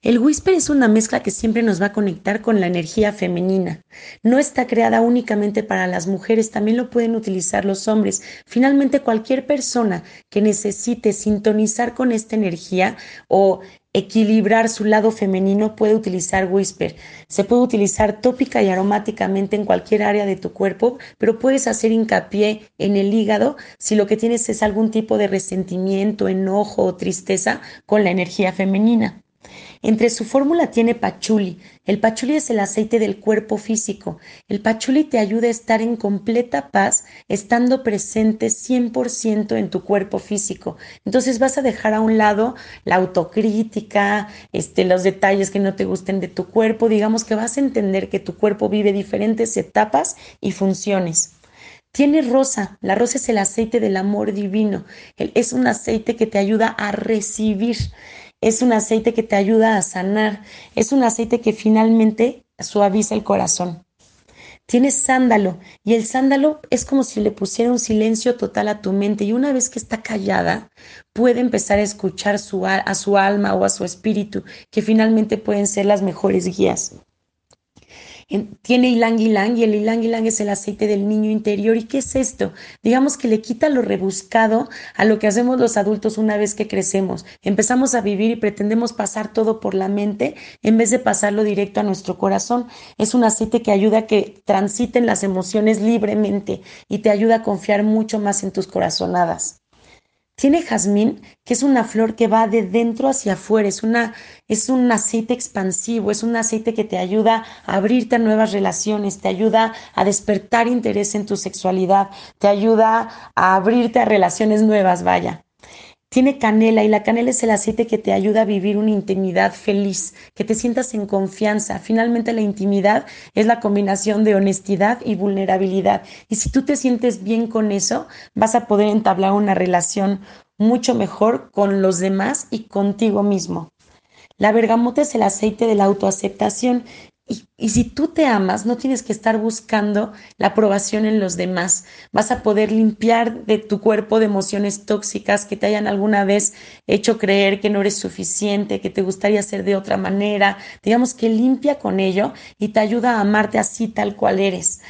El whisper es una mezcla que siempre nos va a conectar con la energía femenina. No está creada únicamente para las mujeres, también lo pueden utilizar los hombres. Finalmente, cualquier persona que necesite sintonizar con esta energía o equilibrar su lado femenino puede utilizar whisper. Se puede utilizar tópica y aromáticamente en cualquier área de tu cuerpo, pero puedes hacer hincapié en el hígado si lo que tienes es algún tipo de resentimiento, enojo o tristeza con la energía femenina. Entre su fórmula tiene pachuli. El pachuli es el aceite del cuerpo físico. El pachuli te ayuda a estar en completa paz, estando presente 100% en tu cuerpo físico. Entonces vas a dejar a un lado la autocrítica, este, los detalles que no te gusten de tu cuerpo. Digamos que vas a entender que tu cuerpo vive diferentes etapas y funciones. Tiene rosa. La rosa es el aceite del amor divino. Es un aceite que te ayuda a recibir es un aceite que te ayuda a sanar, es un aceite que finalmente suaviza el corazón. Tienes sándalo y el sándalo es como si le pusiera un silencio total a tu mente y una vez que está callada puede empezar a escuchar a su alma o a su espíritu, que finalmente pueden ser las mejores guías tiene ylang ylang y el ylang ylang es el aceite del niño interior. ¿Y qué es esto? Digamos que le quita lo rebuscado a lo que hacemos los adultos una vez que crecemos. Empezamos a vivir y pretendemos pasar todo por la mente en vez de pasarlo directo a nuestro corazón. Es un aceite que ayuda a que transiten las emociones libremente y te ayuda a confiar mucho más en tus corazonadas. Tiene jazmín, que es una flor que va de dentro hacia afuera, es, una, es un aceite expansivo, es un aceite que te ayuda a abrirte a nuevas relaciones, te ayuda a despertar interés en tu sexualidad, te ayuda a abrirte a relaciones nuevas, vaya. Tiene canela y la canela es el aceite que te ayuda a vivir una intimidad feliz, que te sientas en confianza. Finalmente la intimidad es la combinación de honestidad y vulnerabilidad. Y si tú te sientes bien con eso, vas a poder entablar una relación mucho mejor con los demás y contigo mismo. La bergamota es el aceite de la autoaceptación y, si tú te amas, no tienes que estar buscando la aprobación en los demás. Vas a poder limpiar de tu cuerpo de emociones tóxicas que te hayan alguna vez hecho creer que no eres suficiente, que te gustaría ser de otra manera. Digamos que limpia con ello y te ayuda a amarte así tal cual eres.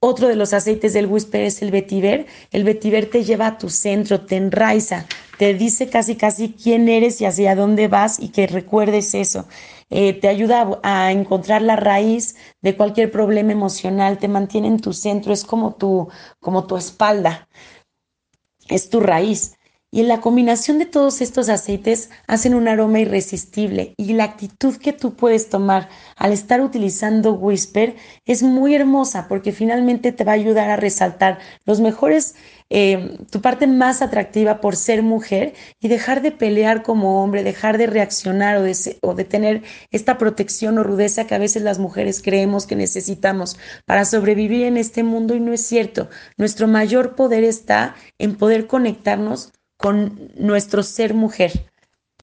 Otro de los aceites del whisper es el vetiver. El vetiver te lleva a tu centro, te enraiza, te dice casi casi quién eres y hacia dónde vas y que recuerdes eso. Eh, te ayuda a, encontrar la raíz de cualquier problema emocional, te mantiene en tu centro, es como tu, como tu espalda, es tu raíz. Y la combinación de todos estos aceites hacen un aroma irresistible y la actitud que tú puedes tomar al estar utilizando Whisper es muy hermosa porque finalmente te va a ayudar a resaltar los mejores eh, tu parte más atractiva por ser mujer y dejar de pelear como hombre, dejar de reaccionar o de, o de tener esta protección o rudeza que a veces las mujeres creemos que necesitamos para sobrevivir en este mundo y no es cierto. Nuestro mayor poder está en poder conectarnos con nuestro ser mujer.